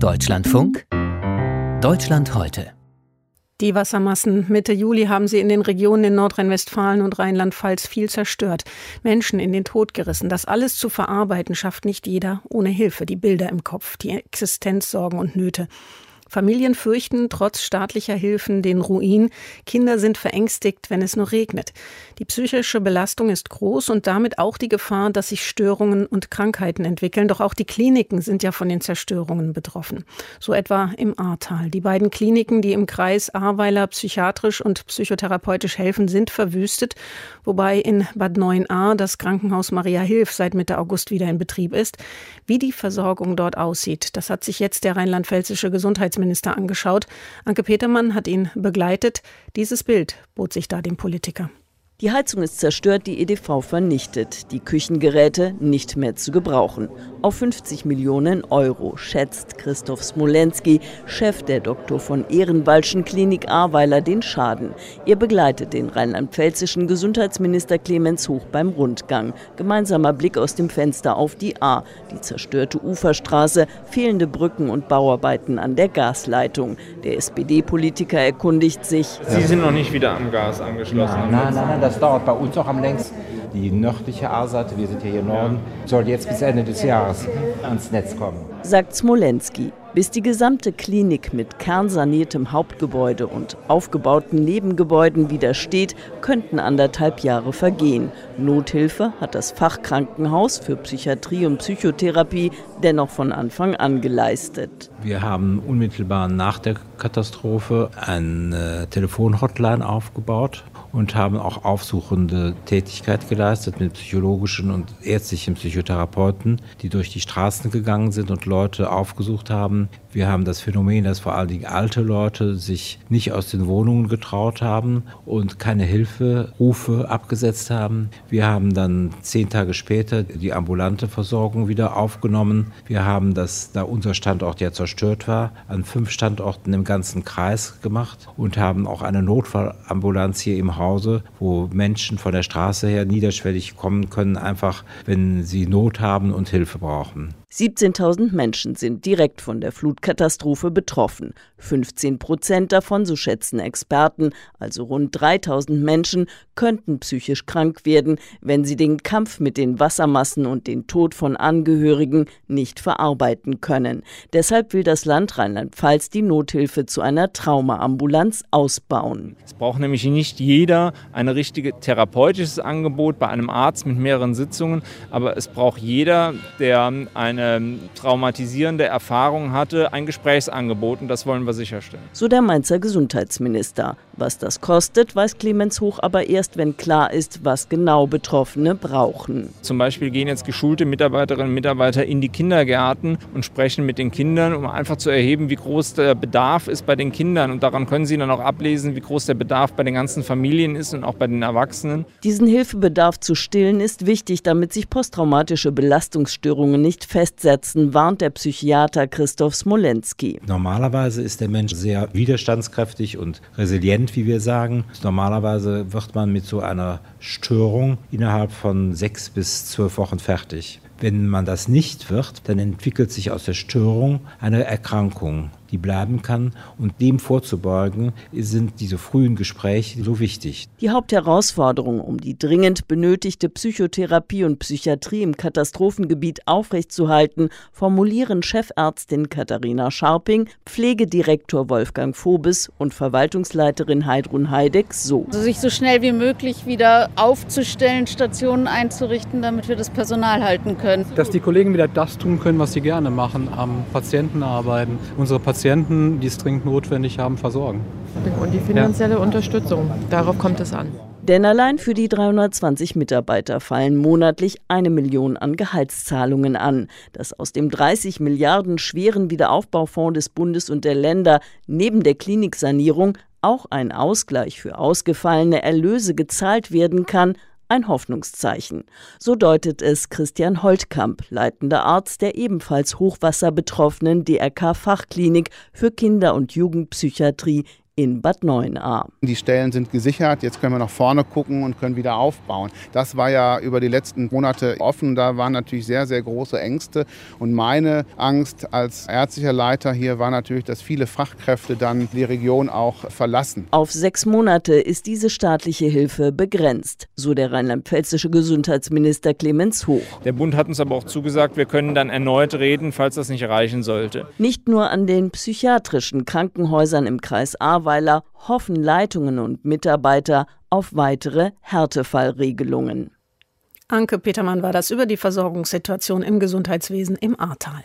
Deutschlandfunk Deutschland heute die Wassermassen Mitte Juli haben sie in den Regionen in Nordrhein-Westfalen und Rheinland-Pfalz viel zerstört, Menschen in den Tod gerissen. Das alles zu verarbeiten schafft nicht jeder ohne Hilfe. Die Bilder im Kopf, die Existenzsorgen und Nöte. Familien fürchten trotz staatlicher Hilfen den Ruin. Kinder sind verängstigt, wenn es nur regnet. Die psychische Belastung ist groß und damit auch die Gefahr, dass sich Störungen und Krankheiten entwickeln. Doch auch die Kliniken sind ja von den Zerstörungen betroffen. So etwa im Ahrtal. Die beiden Kliniken, die im Kreis Ahrweiler psychiatrisch und psychotherapeutisch helfen, sind verwüstet, wobei in Bad 9a das Krankenhaus Maria Hilf seit Mitte August wieder in Betrieb ist. Wie die Versorgung dort aussieht, das hat sich jetzt der rheinland-pfälzische Gesundheitsminister Gesundheitsminister angeschaut. Anke Petermann hat ihn begleitet. Dieses Bild bot sich da dem Politiker. Die Heizung ist zerstört, die EDV vernichtet, die Küchengeräte nicht mehr zu gebrauchen. Auf 50 Millionen Euro schätzt Christoph Smolenski, Chef der Dr. von Ehrenwaldschen Klinik Ahrweiler, den Schaden. Er begleitet den rheinland-pfälzischen Gesundheitsminister Clemens Hoch beim Rundgang. Gemeinsamer Blick aus dem Fenster auf die A, die zerstörte Uferstraße, fehlende Brücken und Bauarbeiten an der Gasleitung. Der SPD-Politiker erkundigt sich. Sie sind noch nicht wieder am Gas angeschlossen. Nein, nein, nein, das dauert bei uns auch am längsten. Die nördliche A-Seite, wir sind ja hier im Norden, soll jetzt bis Ende des Jahres ans Netz kommen. Sagt Smolenski. Bis die gesamte Klinik mit kernsaniertem Hauptgebäude und aufgebauten Nebengebäuden wieder steht, könnten anderthalb Jahre vergehen. Nothilfe hat das Fachkrankenhaus für Psychiatrie und Psychotherapie dennoch von Anfang an geleistet. Wir haben unmittelbar nach der Katastrophe eine Telefonhotline aufgebaut und haben auch aufsuchende Tätigkeit geleistet mit psychologischen und ärztlichen Psychotherapeuten, die durch die Straßen gegangen sind und Leute aufgesucht haben. Wir haben das Phänomen, dass vor allen Dingen alte Leute sich nicht aus den Wohnungen getraut haben und keine Hilferufe abgesetzt haben. Wir haben dann zehn Tage später die ambulante Versorgung wieder aufgenommen. Wir haben das, da unser Standort ja zerstört war, an fünf Standorten im ganzen Kreis gemacht und haben auch eine Notfallambulanz hier im Hause, wo Menschen von der Straße her niederschwellig kommen können, einfach wenn sie Not haben und Hilfe brauchen. 17.000 Menschen sind direkt von der Flutkatastrophe betroffen. 15 Prozent davon, so schätzen Experten, also rund 3.000 Menschen, könnten psychisch krank werden, wenn sie den Kampf mit den Wassermassen und den Tod von Angehörigen nicht verarbeiten können. Deshalb will das Land Rheinland-Pfalz die Nothilfe zu einer Traumaambulanz ausbauen. Es braucht nämlich nicht jeder ein richtiges therapeutisches Angebot bei einem Arzt mit mehreren Sitzungen, aber es braucht jeder, der eine traumatisierende Erfahrung hatte, ein Gesprächsangebot und das wollen wir sicherstellen. So der Mainzer Gesundheitsminister. Was das kostet, weiß Clemens Hoch aber erst, wenn klar ist, was genau Betroffene brauchen. Zum Beispiel gehen jetzt geschulte Mitarbeiterinnen und Mitarbeiter in die Kindergärten und sprechen mit den Kindern, um einfach zu erheben, wie groß der Bedarf ist bei den Kindern. Und daran können sie dann auch ablesen, wie groß der Bedarf bei den ganzen Familien ist und auch bei den Erwachsenen. Diesen Hilfebedarf zu stillen ist wichtig, damit sich posttraumatische Belastungsstörungen nicht festsetzen, warnt der Psychiater Christoph Smolenski. Normalerweise ist der Mensch sehr widerstandskräftig und resilient wie wir sagen. Normalerweise wird man mit so einer Störung innerhalb von sechs bis zwölf Wochen fertig. Wenn man das nicht wird, dann entwickelt sich aus der Störung eine Erkrankung die bleiben kann. Und dem vorzubeugen, sind diese frühen Gespräche so wichtig. Die Hauptherausforderung, um die dringend benötigte Psychotherapie und Psychiatrie im Katastrophengebiet aufrechtzuerhalten, formulieren Chefärztin Katharina Scharping, Pflegedirektor Wolfgang Vobes und Verwaltungsleiterin Heidrun Heideck so. Also sich so schnell wie möglich wieder aufzustellen, Stationen einzurichten, damit wir das Personal halten können. Dass die Kollegen wieder das tun können, was sie gerne machen, am Patienten arbeiten. Unsere Patienten Patienten, die es dringend notwendig haben, versorgen. Und die finanzielle ja. Unterstützung, darauf kommt es an. Denn allein für die 320 Mitarbeiter fallen monatlich eine Million an Gehaltszahlungen an. Dass aus dem 30 Milliarden schweren Wiederaufbaufonds des Bundes und der Länder neben der Kliniksanierung auch ein Ausgleich für ausgefallene Erlöse gezahlt werden kann, ein Hoffnungszeichen. So deutet es Christian Holtkamp, leitender Arzt der ebenfalls hochwasserbetroffenen DRK Fachklinik für Kinder- und Jugendpsychiatrie in Bad Neuenahr. Die Stellen sind gesichert, jetzt können wir nach vorne gucken und können wieder aufbauen. Das war ja über die letzten Monate offen, da waren natürlich sehr, sehr große Ängste. Und meine Angst als ärztlicher Leiter hier war natürlich, dass viele Fachkräfte dann die Region auch verlassen. Auf sechs Monate ist diese staatliche Hilfe begrenzt, so der rheinland-pfälzische Gesundheitsminister Clemens Hoch. Der Bund hat uns aber auch zugesagt, wir können dann erneut reden, falls das nicht reichen sollte. Nicht nur an den psychiatrischen Krankenhäusern im Kreis Ahrweiler hoffen Leitungen und Mitarbeiter auf weitere Härtefallregelungen. Anke Petermann war das über die Versorgungssituation im Gesundheitswesen im Ahrtal.